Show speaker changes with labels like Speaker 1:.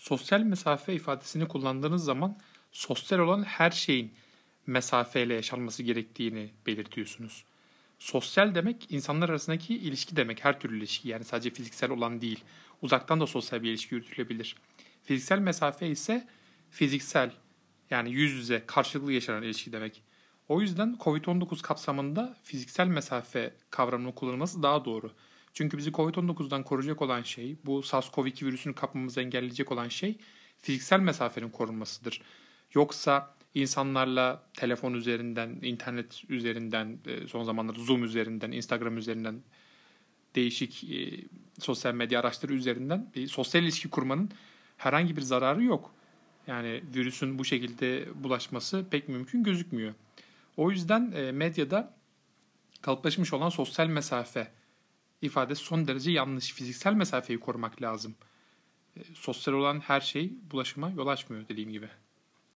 Speaker 1: Sosyal mesafe ifadesini kullandığınız zaman sosyal olan her şeyin mesafeyle yaşanması gerektiğini belirtiyorsunuz. Sosyal demek insanlar arasındaki ilişki demek. Her türlü ilişki yani sadece fiziksel olan değil. Uzaktan da sosyal bir ilişki yürütülebilir. Fiziksel mesafe ise fiziksel yani yüz yüze karşılıklı yaşanan ilişki demek. O yüzden COVID-19 kapsamında fiziksel mesafe kavramının kullanılması daha doğru. Çünkü bizi COVID-19'dan koruyacak olan şey, bu SARS-CoV-2 virüsünü kapmamızı engelleyecek olan şey fiziksel mesafenin korunmasıdır. Yoksa insanlarla telefon üzerinden, internet üzerinden, e, son zamanlarda Zoom üzerinden, Instagram üzerinden değişik e, sosyal medya araçları üzerinden bir sosyal ilişki kurmanın herhangi bir zararı yok. Yani virüsün bu şekilde bulaşması pek mümkün gözükmüyor. O yüzden e, medyada kalıplaşmış olan sosyal mesafe ifadesi son derece yanlış. Fiziksel mesafeyi korumak lazım. E, sosyal olan her şey bulaşıma yol açmıyor dediğim gibi.